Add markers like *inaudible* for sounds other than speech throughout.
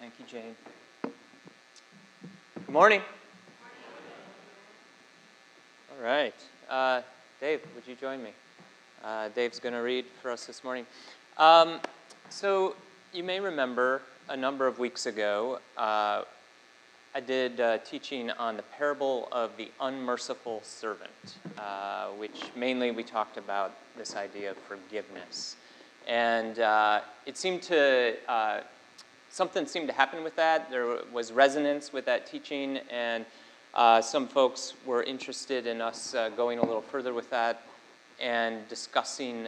Thank you, Jane. Good morning. All right. Uh, Dave, would you join me? Uh, Dave's going to read for us this morning. Um, so, you may remember a number of weeks ago, uh, I did uh, teaching on the parable of the unmerciful servant, uh, which mainly we talked about this idea of forgiveness. And uh, it seemed to, something seemed to happen with that. There was resonance with that teaching, and uh, some folks were interested in us uh, going a little further with that and discussing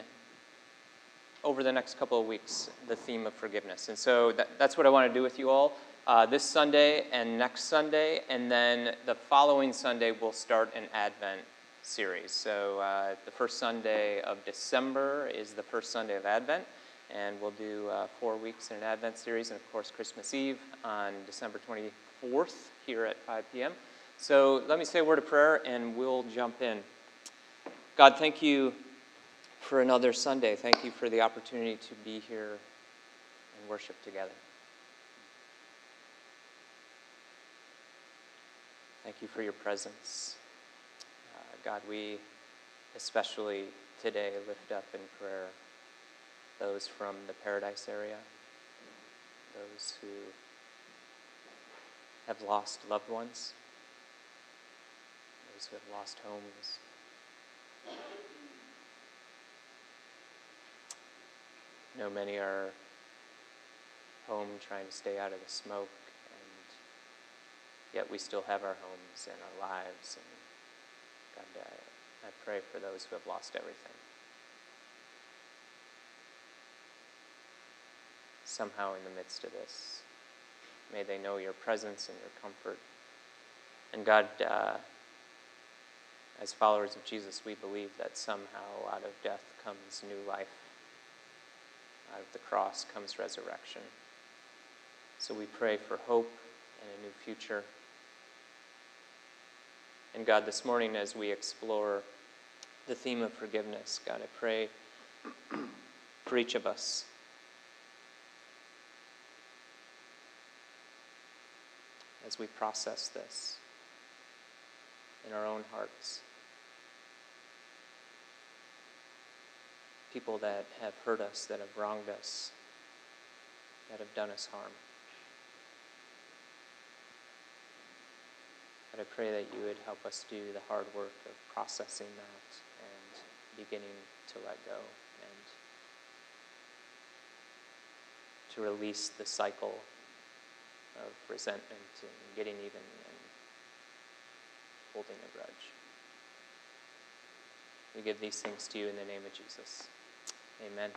over the next couple of weeks the theme of forgiveness. And so that, that's what I want to do with you all uh, this Sunday and next Sunday, and then the following Sunday we'll start an Advent series. So uh, the first Sunday of December is the first Sunday of Advent, and we'll do uh, four weeks in an Advent series, and of course Christmas Eve on December 24th here at 5 p.m. So let me say a word of prayer, and we'll jump in. God, thank you for another Sunday. Thank you for the opportunity to be here and worship together. Thank you for your presence. Uh, God, we especially today lift up in prayer those from the Paradise area, those who have lost loved ones, those who have lost homes. I know many are home trying to stay out of the smoke and yet we still have our homes and our lives. And God, I, I pray for those who have lost everything. Somehow, in the midst of this, may they know your presence and your comfort. And God, uh, as followers of Jesus, we believe that somehow out of death comes new life. Out of the cross comes resurrection. So we pray for hope and a new future. And God, this morning as we explore the theme of forgiveness, God, I pray *clears throat* for each of us. As we process this in our own hearts, people that have hurt us, that have wronged us, that have done us harm. But I pray that you would help us do the hard work of processing that and beginning to let go and to release the cycle of resentment and getting even and holding a grudge. We give these things to you in the name of Jesus. Amen.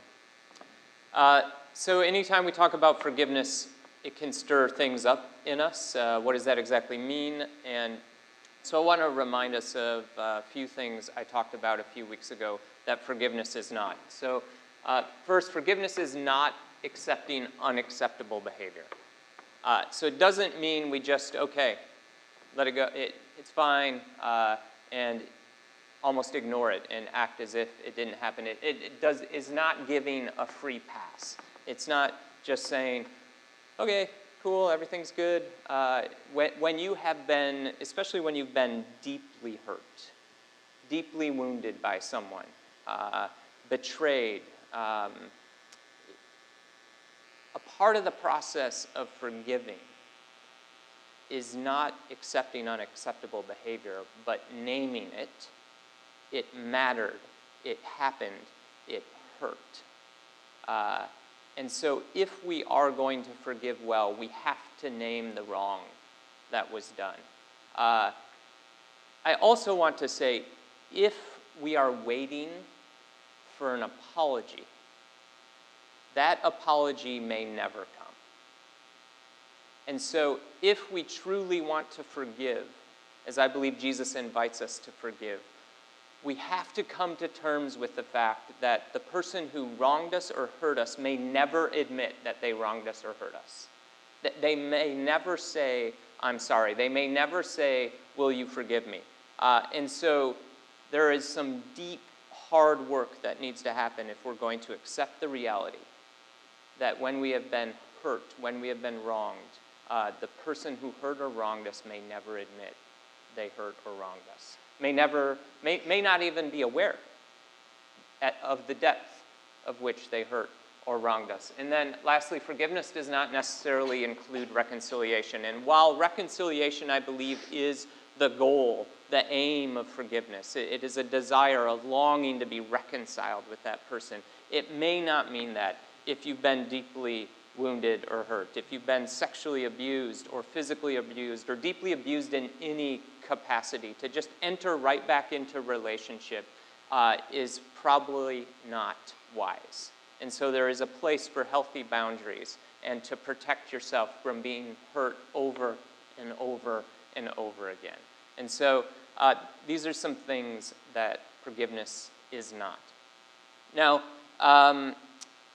Uh, so, anytime we talk about forgiveness, it can stir things up in us. Uh, what does that exactly mean? And so I want to remind us of a few things I talked about a few weeks ago that forgiveness is not. So, uh, first, forgiveness is not accepting unacceptable behavior. Uh, so it doesn't mean we just, okay, let it go, it, it's fine, uh, and almost ignore it and act as if it didn't happen. It, it, it does, is not giving a free pass. It's not just saying, okay, cool, everything's good. Uh, when, when you have been, especially when you've been deeply hurt, deeply wounded by someone, uh, betrayed, um, part of the process of forgiving is not accepting unacceptable behavior, but naming it. It mattered, it happened, it hurt. Uh, and so, if we are going to forgive well, we have to name the wrong that was done. Uh, I also want to say if we are waiting for an apology, that apology may never come. And so, if we truly want to forgive, as I believe Jesus invites us to forgive, we have to come to terms with the fact that the person who wronged us or hurt us may never admit that they wronged us or hurt us. That they may never say, I'm sorry. They may never say, Will you forgive me? Uh, and so there is some deep, hard work that needs to happen if we're going to accept the reality that when we have been hurt, when we have been wronged, uh, the person who hurt or wronged us may never admit they hurt or wronged us, may never, may, may not even be aware at, of the depth of which they hurt or wronged us. And then lastly, forgiveness does not necessarily include reconciliation. And while reconciliation, I believe, is the goal, the aim of forgiveness, it, it is a desire, a longing to be reconciled with that person. It may not mean that if you've been deeply wounded or hurt, if you've been sexually abused or physically abused or deeply abused in any capacity, to just enter right back into relationship uh, is probably not wise. And so there is a place for healthy boundaries and to protect yourself from being hurt over and over and over again. And so uh, these are some things that forgiveness is not. Now, um,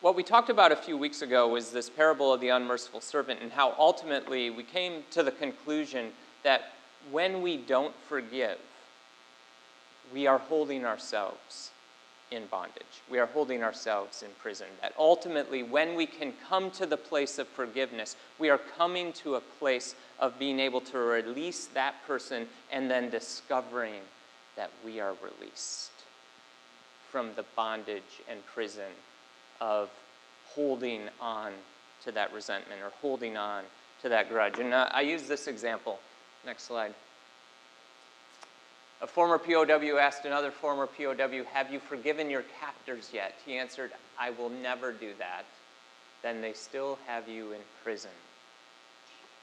what we talked about a few weeks ago was this parable of the unmerciful servant and how ultimately we came to the conclusion that when we don't forgive, we are holding ourselves in bondage. We are holding ourselves in prison. That ultimately, when we can come to the place of forgiveness, we are coming to a place of being able to release that person and then discovering that we are released from the bondage and prison of holding on to that resentment or holding on to that grudge. And uh, I use this example. Next slide. A former POW asked another former POW, Have you forgiven your captors yet? He answered, I will never do that. Then they still have you in prison,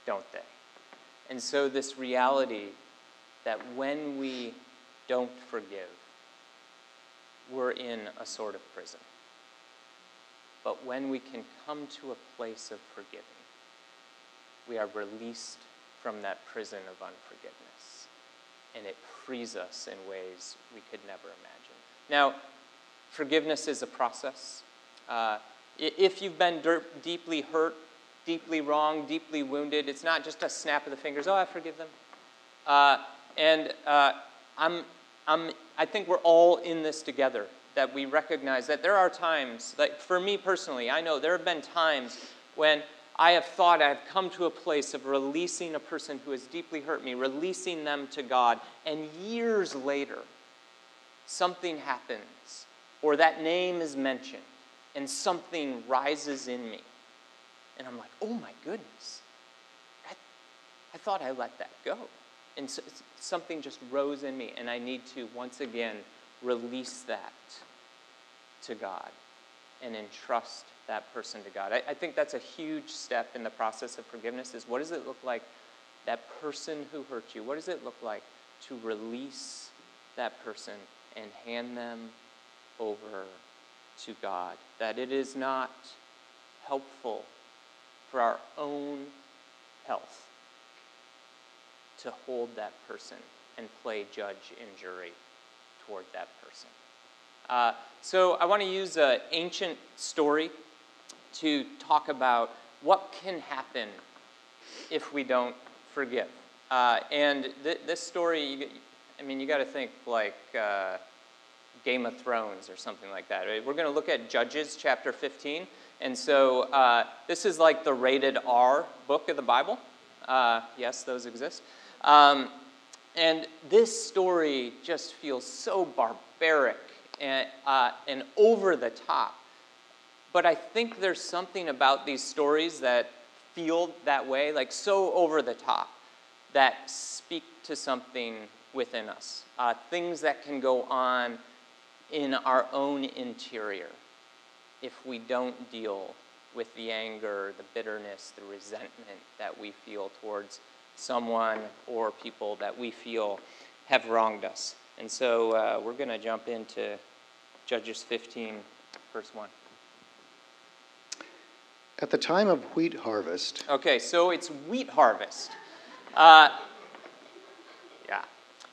don't they? And so, this reality that when we don't forgive, we're in a sort of prison. But when we can come to a place of forgiving, we are released from that prison of unforgiveness. And it frees us in ways we could never imagine. Now, forgiveness is a process. Uh, if you've been deeply hurt, deeply wrong, deeply wounded, it's not just a snap of the fingers, oh, I forgive them. Uh, and uh, I'm, I'm, I think we're all in this together that we recognize that there are times, like for me personally, I know there have been times when I have thought I've come to a place of releasing a person who has deeply hurt me, releasing them to God, and years later, something happens, or that name is mentioned, and something rises in me. And I'm like, oh my goodness, I, I thought I let that go. And so, something just rose in me, and I need to once again release that to God and entrust that person to God. I, I, think that's a huge step in the process of forgiveness is what does it look like that person who hurt you, what does it look like to release that person and hand them over to God? That it is not helpful for our own health to hold that person and play judge and jury toward that person. Uh, so I want to use an ancient story to talk about what can happen if we don't forgive. Uh, and th- this story, I mean, you got to think like uh, Game of Thrones or something like that. Right? We're going to look at Judges chapter 15. And so uh, this is like the rated R book of the Bible. Uh, yes, those exist. Um, and this story just feels so barbaric and, uh, and over the top. But I think there's something about these stories that feel that way, like so over the top, that speak to something within us. Uh, things that can go on in our own interior if we don't deal with the anger, the bitterness, the resentment that we feel towards someone or people that we feel have wronged us. And so uh, we're going to jump into Judges 15, verse 1. At the time of wheat harvest. Okay, so it's wheat harvest. Uh, yeah.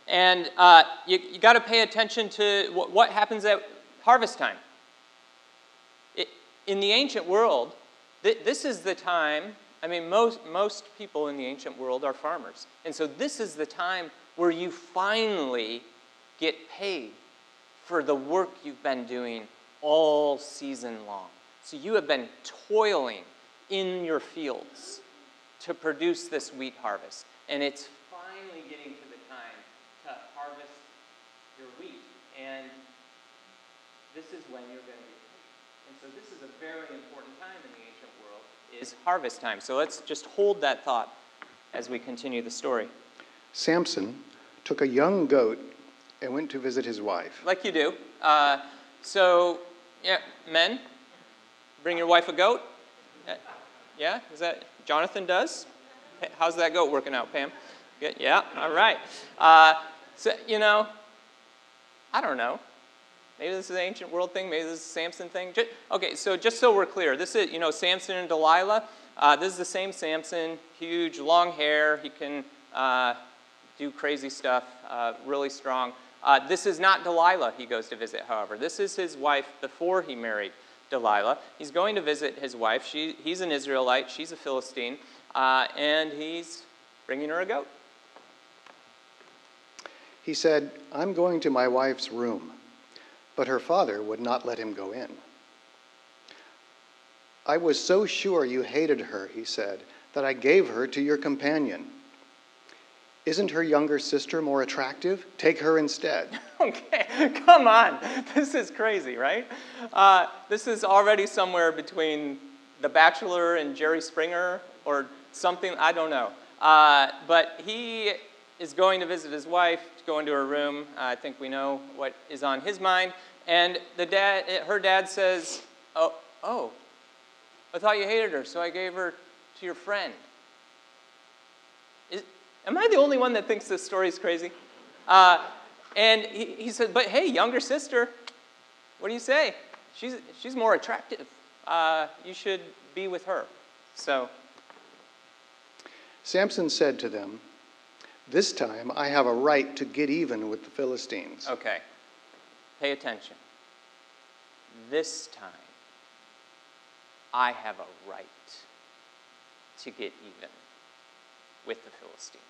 And uh, you, you got to pay attention to what, what happens at harvest time. It, in the ancient world, th- this is the time, I mean, most, most people in the ancient world are farmers. And so this is the time where you finally get paid for the work you've been doing all season long. So you have been toiling in your fields to produce this wheat harvest. And it's finally getting to the time to harvest your wheat. And this is when you're going to get paid. And so this is a very important time in the ancient world, is harvest time. So let's just hold that thought as we continue the story. Samson took a young goat and went to visit his wife. Like you do. Uh, so, yeah, men, bring your wife a goat. Uh, yeah, is that Jonathan does? How's that goat working out, Pam? Good. Yeah. All right. Uh, so you know, I don't know. Maybe this is an ancient world thing. Maybe this is a Samson thing. Just, okay. So just so we're clear, this is you know Samson and Delilah. Uh, this is the same Samson. Huge, long hair. He can uh, do crazy stuff. Uh, really strong. Uh, this is not Delilah. He goes to visit. However, this is his wife before he married Delilah. He's going to visit his wife. She, he's an Israelite. She's a Philistine. Uh, and he's bringing her a goat. He said, I'm going to my wife's room. But her father would not let him go in. I was so sure you hated her, he said, that I gave her to your companion. Isn't her younger sister more attractive? Take her instead. *laughs* okay, come on. This is crazy, right? Uh, this is already somewhere between The Bachelor and Jerry Springer or something, I don't know. Uh, but he is going to visit his wife, go into her room. Uh, I think we know what is on his mind. And the dad, her dad says, oh, oh, I thought you hated her, so I gave her to your friend. Am I the only one that thinks this story is crazy? Uh, and he, he said, but hey, younger sister, what do you say? She's, she's more attractive. Uh, you should be with her. So Samson said to them, This time I have a right to get even with the Philistines. Okay. Pay attention. This time I have a right to get even with the Philistines.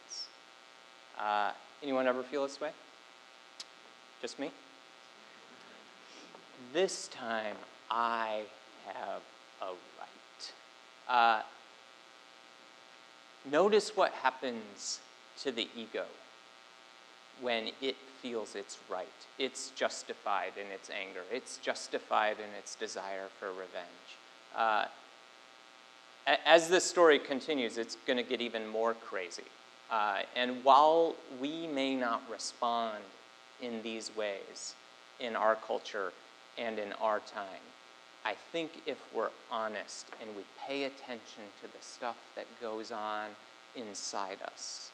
Uh, anyone ever feel this way? Just me? This time I have a right. Uh, Notice what happens to the ego when it feels it's right. It's justified in its anger, it's justified in its desire for revenge. Uh, as this story continues, it's going to get even more crazy. Uh, and while we may not respond in these ways in our culture and in our time, I think if we're honest and we pay attention to the stuff that goes on inside us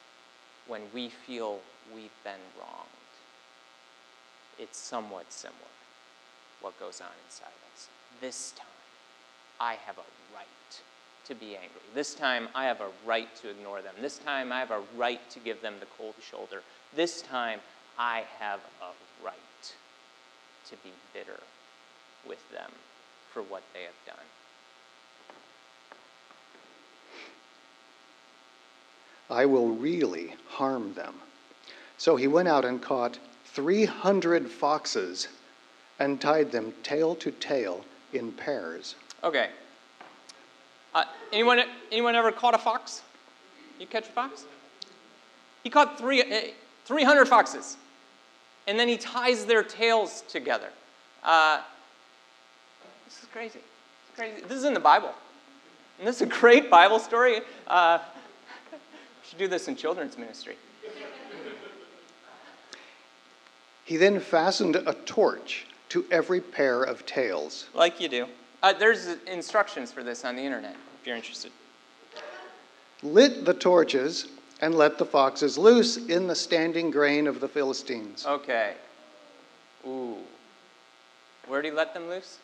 when we feel we've been wronged, it's somewhat similar what goes on inside us. This time, I have a right to be angry. This time, I have a right to ignore them. This time, I have a right to give them the cold shoulder. This time, I have a right to be bitter with them for what they have done. I will really harm them. So he went out and caught 300 foxes and tied them tail to tail in pairs. Okay. Anyone, anyone ever caught a fox? You catch a fox? He caught three, uh, 300 foxes, and then he ties their tails together. Uh, this is crazy. It's crazy. This is in the Bible. And this is a great Bible story. Uh, we should do this in children's ministry. He then fastened a torch to every pair of tails. Like you do. Uh, there's instructions for this on the internet if you're interested. Lit the torches and let the foxes loose in the standing grain of the Philistines. Okay. Ooh. Where did he let them loose?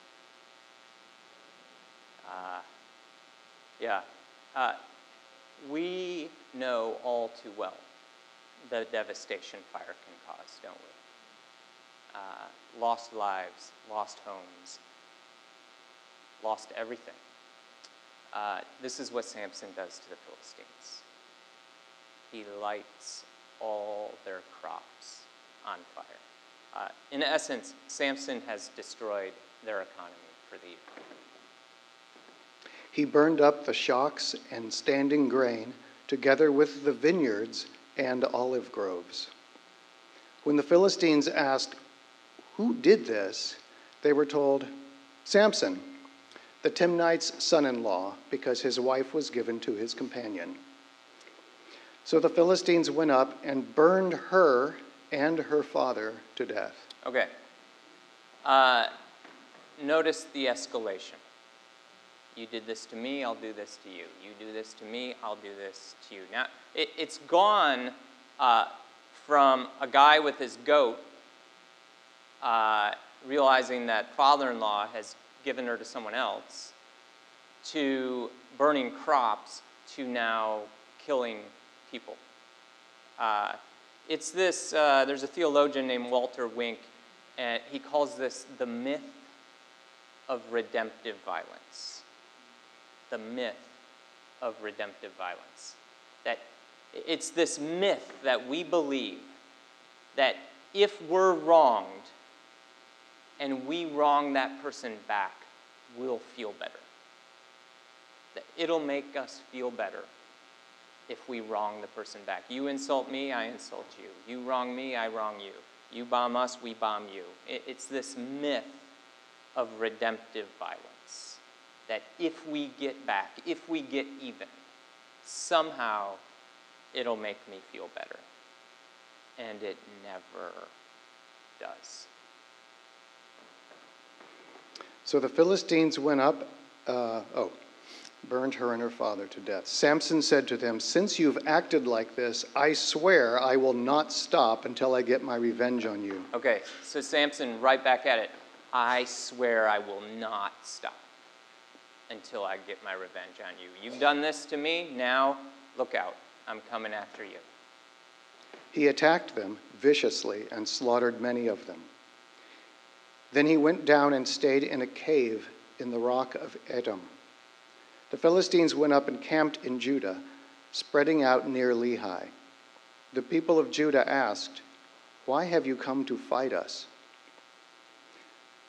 Uh, yeah. Uh, we know all too well the devastation fire can cause, don't we? Uh, lost lives, lost homes, lost everything. Uh, this is what Samson does to the Philistines. He lights all their crops on fire. Uh, in essence, Samson has destroyed their economy for the year. He burned up the shocks and standing grain, together with the vineyards and olive groves. When the Philistines asked, Who did this? they were told, Samson, the Timnite's son in law, because his wife was given to his companion. So the Philistines went up and burned her and her father to death. Okay. Uh, notice the escalation. You did this to me, I'll do this to you. You do this to me, I'll do this to you. Now, it, has gone uh, from a guy with his goat uh, realizing that father in law has given her to someone else to burning crops to now killing people. Uh, it's this, uh, there's a theologian named Walter Wink, and he calls this the myth of redemptive violence. The myth of redemptive violence. That it's this myth that we believe that if we're wronged and we wrong that person back, we'll feel better. That it'll make us feel better if we wrong the person back. You insult me, I insult you. You wrong me, I wrong you. You bomb us, we bomb you. It's this myth of redemptive violence that if we get back, if we get even, somehow it'll make me feel better. And it never does. So the Philistines went up. Uh, oh, burned her and her father to death. Samson said to them, Since you've acted like this, I swear I will not stop until I get my revenge on you. Okay, so Samson, right back at it. I swear I will not stop until I get my revenge on you. You've done this to me, now look out. I'm coming after you. He attacked them viciously and slaughtered many of them. Then he went down and stayed in a cave in the rock of Etam. The Philistines went up and camped in Judah, spreading out near Lehi. The people of Judah asked, Why have you come to fight us?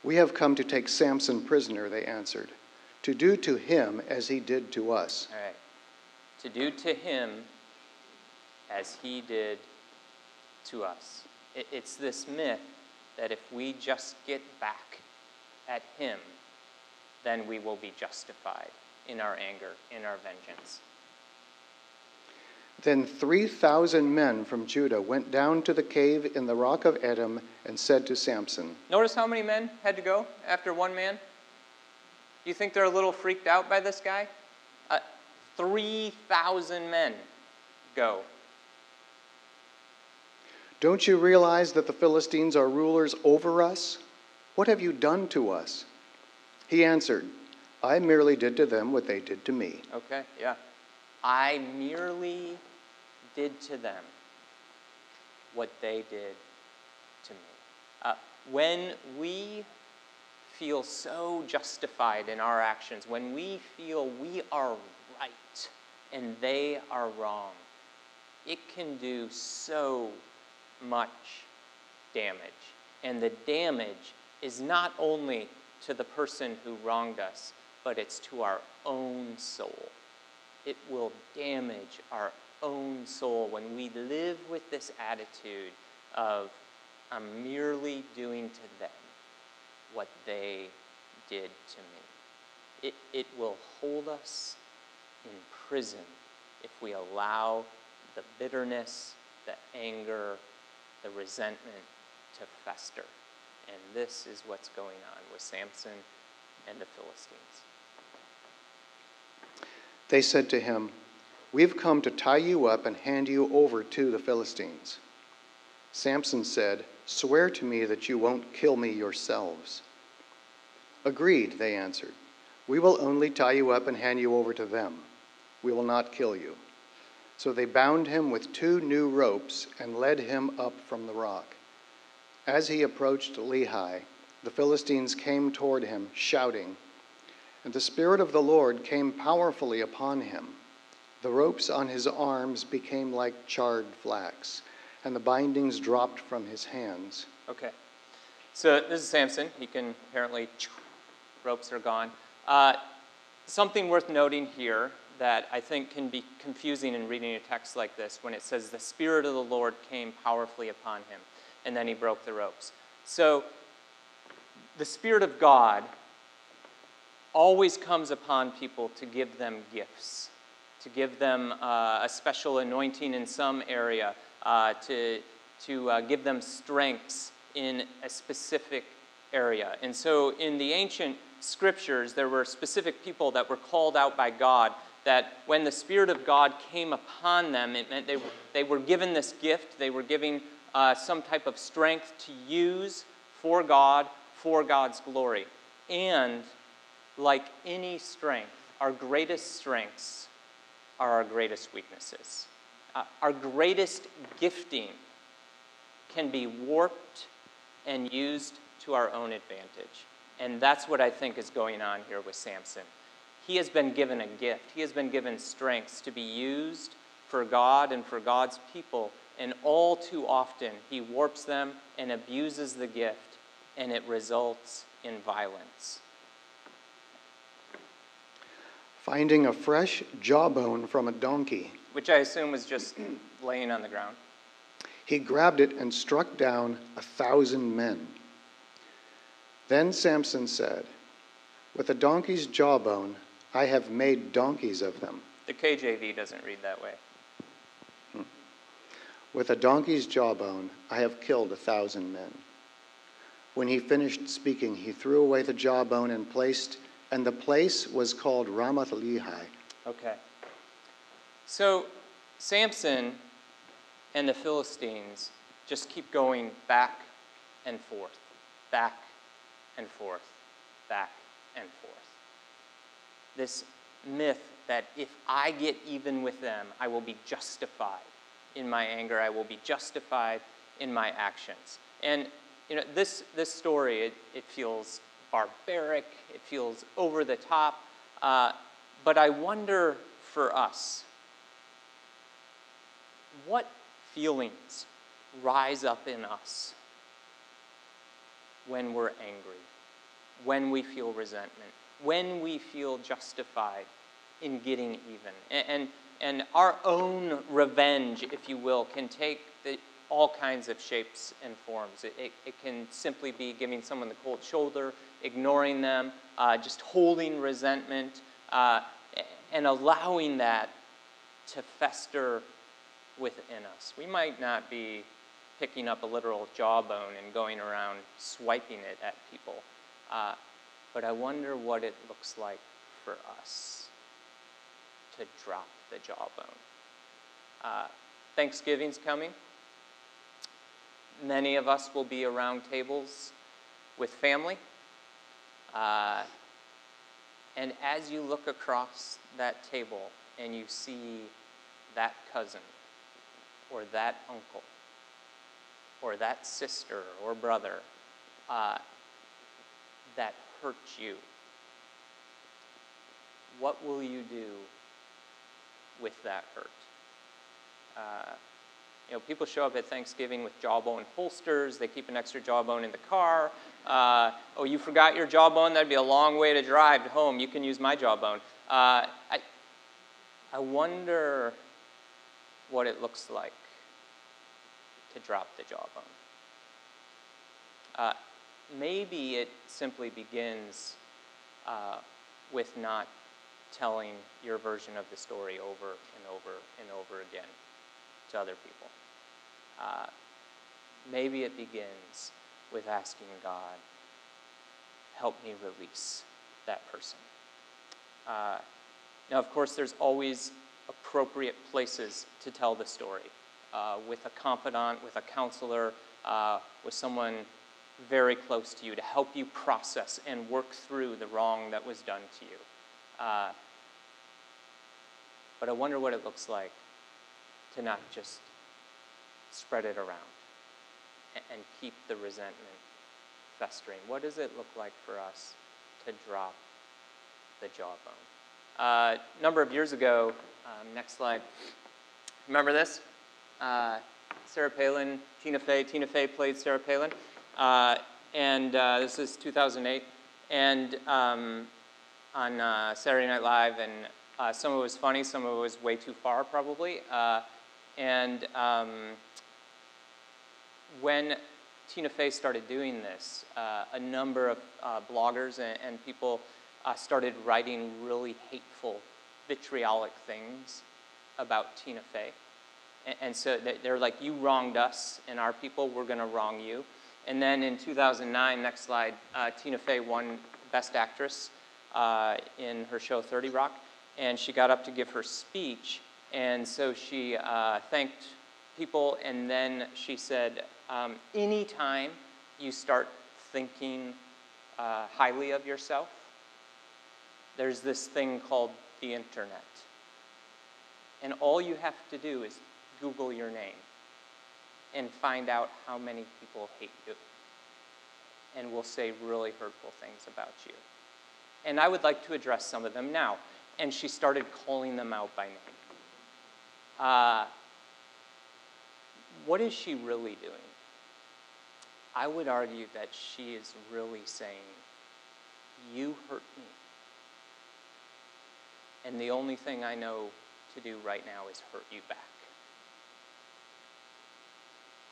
We have come to take Samson prisoner, they answered, to do to him as he did to us. All right. To do to him as he did to us. It's this myth that if we just get back at him, then we will be justified in our anger, in our vengeance. Then 3,000 men from Judah went down to the cave in the rock of Etam and said to Samson. Notice how many men had to go after one man? You think they're a little freaked out by this guy? Uh, 3,000 men go. Don't you realize that the Philistines are rulers over us? What have you done to us? He answered, I merely did to them what they did to me. Okay, yeah. I merely did to them what they did to me. Uh, when we feel so justified in our actions, when we feel we are right and they are wrong, it can do so much damage. And the damage is not only to the person who wronged us, but it's to our own soul. It will damage our own soul when we live with this attitude of, I'm merely doing to them what they did to me. It, it will hold us in prison if we allow the bitterness, the anger, the resentment to fester. And this is what's going on with Samson and the Philistines. They said to him, We've come to tie you up and hand you over to the Philistines. Samson said, Swear to me that you won't kill me yourselves. Agreed, they answered. We will only tie you up and hand you over to them. We will not kill you. So they bound him with two new ropes and led him up from the rock. As he approached Lehi, the Philistines came toward him, shouting, and the Spirit of the Lord came powerfully upon him. The ropes on his arms became like charred flax, and the bindings dropped from his hands. Okay. So this is Samson. He can apparently, ropes are gone. Uh, something worth noting here that I think can be confusing in reading a text like this when it says, The Spirit of the Lord came powerfully upon him, and then he broke the ropes. So, the Spirit of God always comes upon people to give them gifts, to give them uh, a special anointing in some area, uh, to, to uh, give them strengths in a specific area. And so in the ancient scriptures, there were specific people that were called out by God that when the Spirit of God came upon them, it meant they, they were given this gift, they were given uh, some type of strength to use for God, for God's glory. And like any strength, our greatest strengths are our greatest weaknesses. Uh, our greatest gifting can be warped and used to our own advantage. And that's what I think is going on here with Samson. He has been given a gift, he has been given strengths to be used for God and for God's people. And all too often, he warps them and abuses the gift, and it results in violence. Finding a fresh jawbone from a donkey. Which I assume was just laying on the ground. He grabbed it and struck down a thousand men. Then Samson said, With a donkey's jawbone, I have made donkeys of them. The KJV doesn't read that way. Hmm. With a donkey's jawbone, I have killed a thousand men. When he finished speaking, he threw away the jawbone and placed, and the place was called Ramath Lehi. Okay. So Samson and the Philistines just keep going back and forth, back and forth, back and forth. This myth that if I get even with them, I will be justified in my anger, I will be justified in my actions. And you know, this, this story, it, it feels barbaric, it feels over the top, uh, but I wonder for us, what feelings rise up in us when we're angry, when we feel resentment, when we feel justified in getting even. And, and, and our own revenge, if you will, can take the, all kinds of shapes and forms. It, it, it, can simply be giving someone the cold shoulder, ignoring them, uh, just holding resentment, uh, and allowing that to fester within us. We might not be picking up a literal jawbone and going around swiping it at people. Uh, but I wonder what it looks like for us to drop the jawbone. Uh, Thanksgiving's coming. Many of us will be around tables with family. Uh, and as you look across that table and you see that cousin or that uncle or that sister or brother uh, that hurt you, what will you do with that hurt? Uh, you know, people show up at Thanksgiving with jawbone holsters. They keep an extra jawbone in the car. Uh, oh, you forgot your jawbone? That'd be a long way to drive home. You can use my jawbone. Uh, I, I wonder what it looks like to drop the jawbone. Uh, maybe it simply begins uh, with not telling your version of the story over and over and over again to other people. Uh, maybe it begins with asking God, help me release that person. Uh, now, of course, there's always appropriate places to tell the story uh, with a confidant, with a counselor, uh, with someone very close to you to help you process and work through the wrong that was done to you. Uh, but I wonder what it looks like to not just spread it around and, keep the resentment festering. What does it look like for us to drop the jawbone? A uh, number of years ago, um, next slide. Remember this? Uh, Sarah Palin, Tina Fey. Tina Fey played Sarah Palin. Uh, and uh, this is 2008. And um, on uh, Saturday Night Live, and some of it was funny, some of it was way too far, probably. And um, when Tina Fey started doing this, uh, a number of uh, bloggers and, and people uh, started writing really hateful, vitriolic things about Tina Fey. And, and so they're like, you wronged us and our people, we're going to wrong you. And then in 2009, next slide, uh, Tina Fey won Best Actress uh, in her show 30 Rock. And she got up to give her speech. And so she uh, thanked people, and then she said, um, anytime you start thinking uh, highly of yourself, there's this thing called the internet. And all you have to do is Google your name and find out how many people hate you and will say really hurtful things about you. And I would like to address some of them now. And she started calling them out by name. Uh, what is she really doing? I would argue that she is really saying, You hurt me. And the only thing I know to do right now is hurt you back.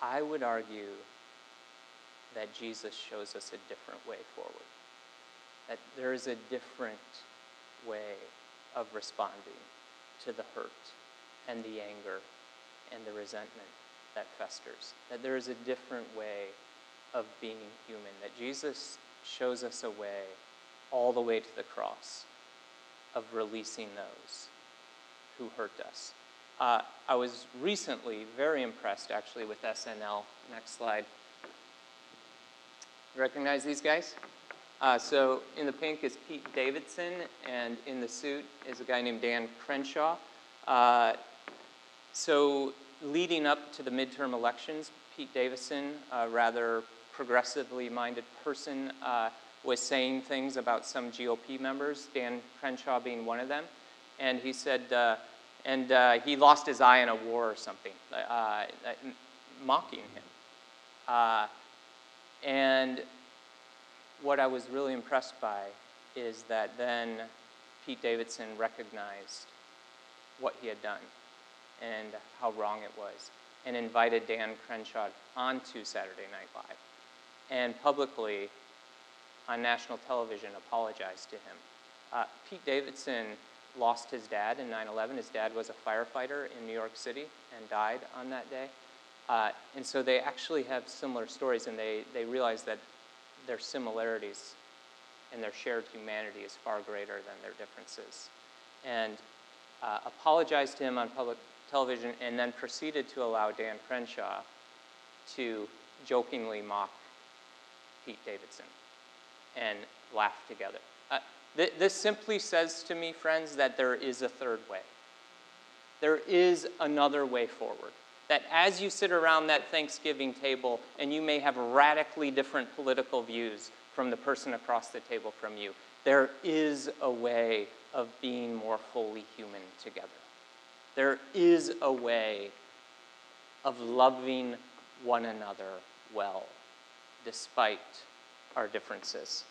I would argue that Jesus shows us a different way forward. That there is a different way of responding to the hurt and the anger and the resentment that festers. That there is a different way of being human. That Jesus shows us a way all the way to the cross of releasing those who hurt us. Uh, I was recently very impressed actually with SNL. Next slide. Recognize these guys? Uh, so in the pink is Pete Davidson, and in the suit is a guy named Dan Crenshaw. Uh, so leading up to the midterm elections, Pete Davidson, a rather progressively minded person, uh, was saying things about some GOP members, Dan Crenshaw being one of them. And he said, uh, and uh, he lost his eye in a war or something, uh, mocking him. Uh, and what I was really impressed by is that then Pete Davidson recognized what he had done and how wrong it was, and invited Dan Crenshaw onto Saturday Night Live, and publicly on national television apologized to him. Uh, Pete Davidson lost his dad in 9 11. His dad was a firefighter in New York City and died on that day. Uh, and so they actually have similar stories, and they, they realize that their similarities and their shared humanity is far greater than their differences. And uh, apologized to him on public television and then proceeded to allow Dan Crenshaw to jokingly mock Pete Davidson and laugh together. Uh, this simply says to me, friends, that there is a third way. There is another way forward. That as you sit around that Thanksgiving table and you may have radically different political views from the person across the table from you, there is a way of being more fully human together. There is a way of loving one another well, despite our differences.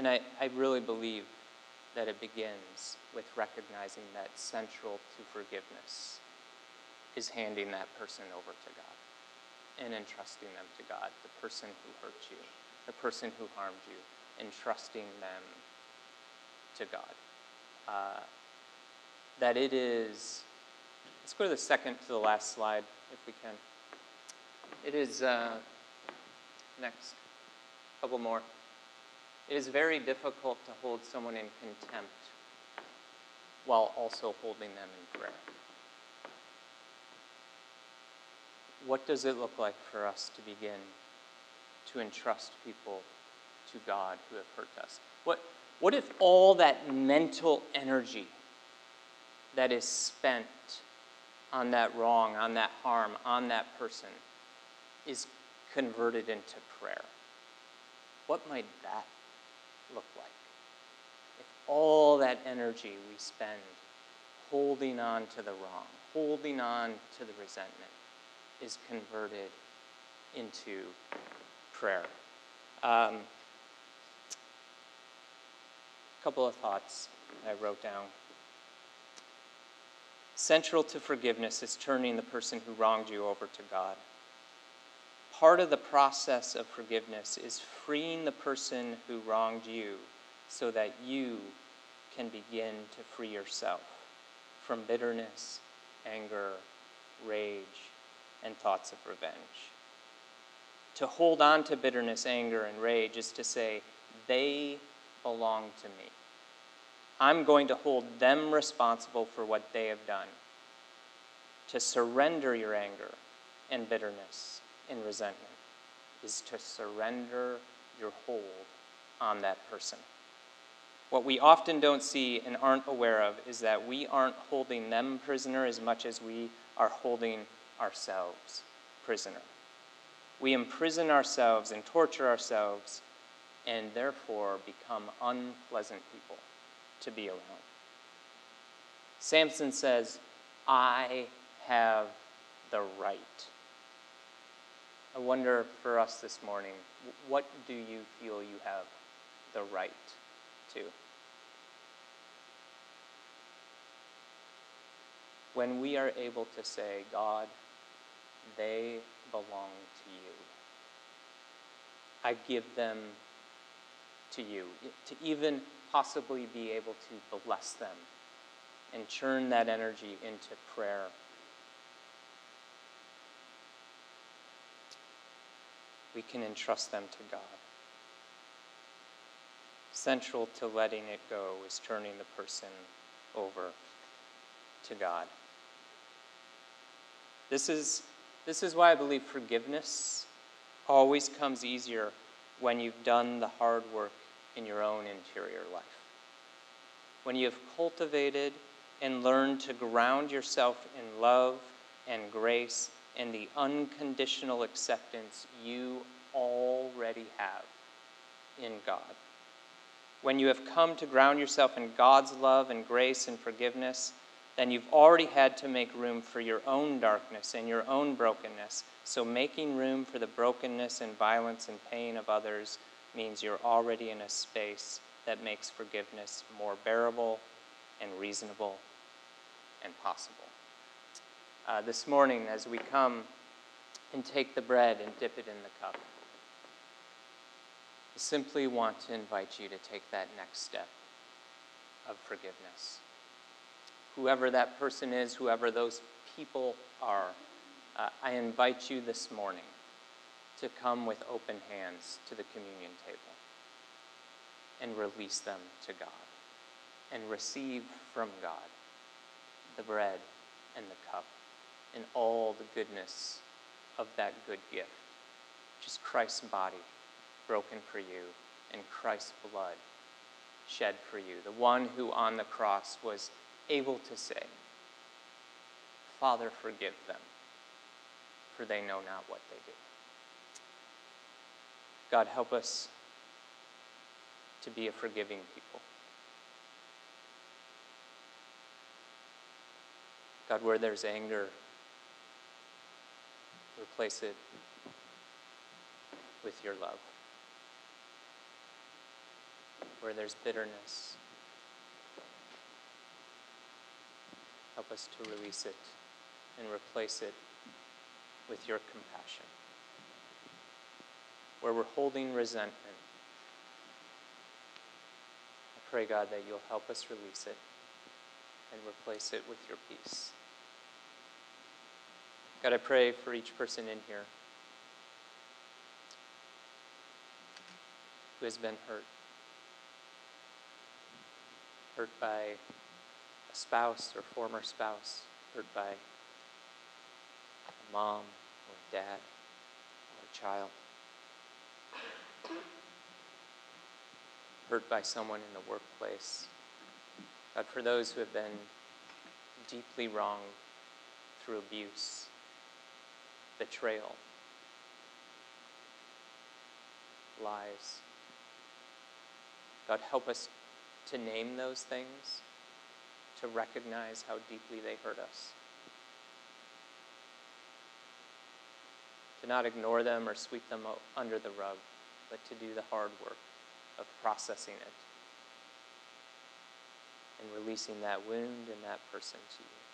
And I, I really believe that it begins with recognizing that central to forgiveness is handing that person over to God and entrusting them to God, the person who hurt you, the person who harmed you, entrusting them to God. Uh, that it is, let's go to the second to the last slide if we can. It is, uh, next, a couple more. It is very difficult to hold someone in contempt while also holding them in prayer. what does it look like for us to begin to entrust people to God who have hurt us? What, what if all that mental energy that is spent on that wrong, on that harm, on that person is converted into prayer? What might that look like? If all that energy we spend holding on to the wrong holding on to the resentment is converted into prayer. Um, a couple of thoughts I wrote down. Central to forgiveness is turning the person who wronged you over to God. Part of the process of forgiveness is freeing the person who wronged you so that you can begin to free yourself from bitterness, anger, rage, and thoughts of revenge. To hold on to bitterness, anger, and rage is to say, they belong to me. I'm going to hold them responsible for what they have done. To surrender your anger and bitterness and resentment is to surrender your hold on that person. What we often don't see and aren't aware of is that we aren't holding them prisoner as much as we are holding ourselves prisoner. We imprison ourselves and torture ourselves and therefore become unpleasant people to be around. Samson says, I have the right. I wonder for us this morning, what do you feel you have the right to? When we are able to say, God, they belong to you. I give them to you. To even possibly be able to bless them and churn that energy into prayer. We can entrust them to God. Central to letting it go is turning the person over to God. This is, this is why I believe forgiveness always comes easier when you've done the hard work in your own interior life. When you have cultivated and learned to ground yourself in love and grace and the unconditional acceptance you already have in God. When you have come to ground yourself in God's love and grace and forgiveness, then you've already had to make room for your own darkness and your own brokenness. So, making room for the brokenness and violence and pain of others means you're already in a space that makes forgiveness more bearable and reasonable and possible. Uh, this morning, as we come and take the bread and dip it in the cup, I simply want to invite you to take that next step of forgiveness. Whoever that person is, whoever those people are, uh, I invite you this morning to come with open hands to the communion table and release them to God and receive from God the bread and the cup and all the goodness of that good gift, which is Christ's body broken for you and Christ's blood shed for you. The one who on the cross was able to say, Father, forgive them, for they know not what they do. God, help us to be a forgiving people. God, where there's anger, replace it with your love. Where there's bitterness, help us to release it and replace it with your compassion where we're holding resentment. I pray, God, that you'll help us release it and replace it with your peace. God, I pray for each person in here who has been hurt. Hurt by a spouse or former spouse, hurt by a mom or a dad or a child. hurt by someone in the workplace. God, for those who have been deeply wronged through abuse, betrayal, lies. God, help us to name those things, to recognize how deeply they hurt us, to not ignore them or sweep them under the rug, but to do the hard work of processing it and releasing that wound and that person to you.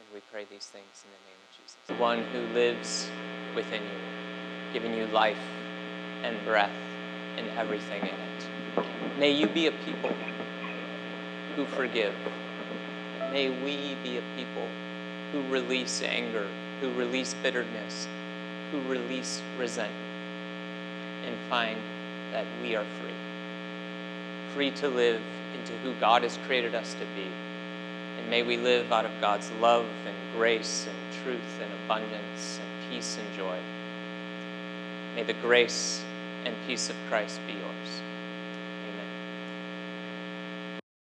And we pray these things in the name of Jesus. The one who lives within you, giving you life and breath and everything in it. May you be a people who forgive. May we be a people who release anger, who release bitterness, who release resentment, and find that we are free. Free to live into who God has created us to be. May we live out of God's love and grace and truth and abundance and peace and joy. May the grace and peace of Christ be yours.